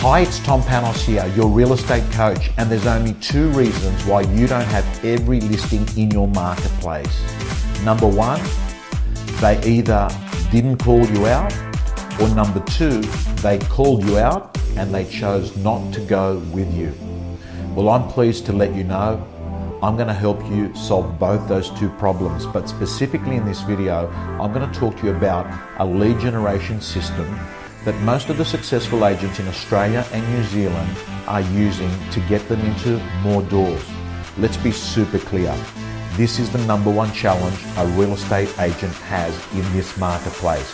Hi, it's Tom Panos here, your real estate coach, and there's only two reasons why you don't have every listing in your marketplace. Number one, they either didn't call you out, or number two, they called you out and they chose not to go with you. Well, I'm pleased to let you know I'm going to help you solve both those two problems. But specifically in this video, I'm going to talk to you about a lead generation system that most of the successful agents in Australia and New Zealand are using to get them into more doors. Let's be super clear. This is the number one challenge a real estate agent has in this marketplace.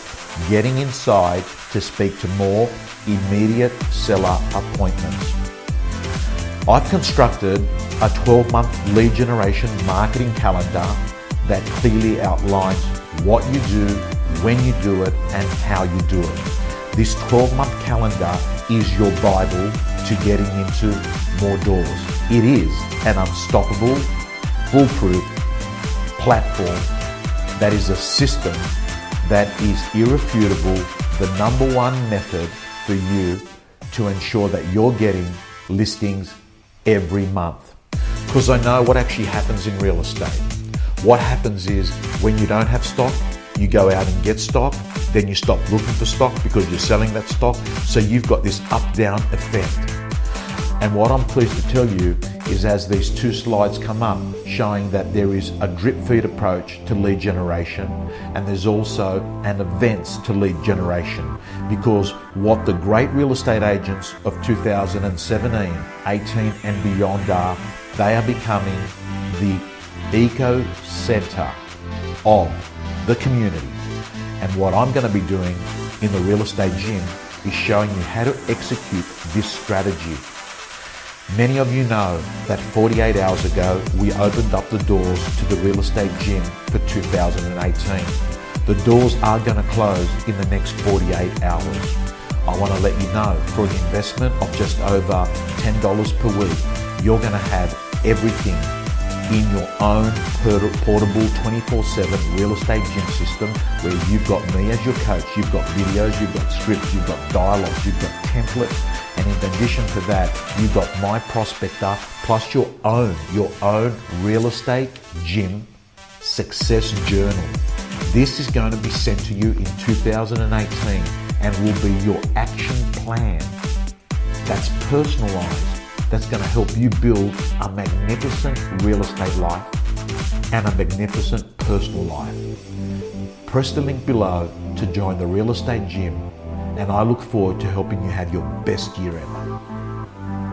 Getting inside to speak to more immediate seller appointments. I've constructed a 12 month lead generation marketing calendar that clearly outlines what you do, when you do it, and how you do it. This 12 month calendar is your Bible to getting into more doors. It is an unstoppable, foolproof platform that is a system that is irrefutable, the number one method for you to ensure that you're getting listings every month. Because I know what actually happens in real estate. What happens is when you don't have stock, you go out and get stock, then you stop looking for stock because you're selling that stock. So you've got this up down effect. And what I'm pleased to tell you is as these two slides come up showing that there is a drip feed approach to lead generation and there's also an events to lead generation because what the great real estate agents of 2017, 18 and beyond are, they are becoming the eco center of the community. And what I'm going to be doing in the real estate gym is showing you how to execute this strategy Many of you know that 48 hours ago we opened up the doors to the real estate gym for 2018. The doors are going to close in the next 48 hours. I want to let you know for an investment of just over $10 per week, you're going to have everything in your own portable 24-7 real estate gym system where you've got me as your coach, you've got videos, you've got scripts, you've got dialogues, you've got templates, and in addition to that, you've got my prospector plus your own, your own real estate gym success journal. This is going to be sent to you in 2018 and will be your action plan that's personalized, that's going to help you build a magnificent real estate life and a magnificent personal life. Press the link below to join the real estate gym and I look forward to helping you have your best year ever.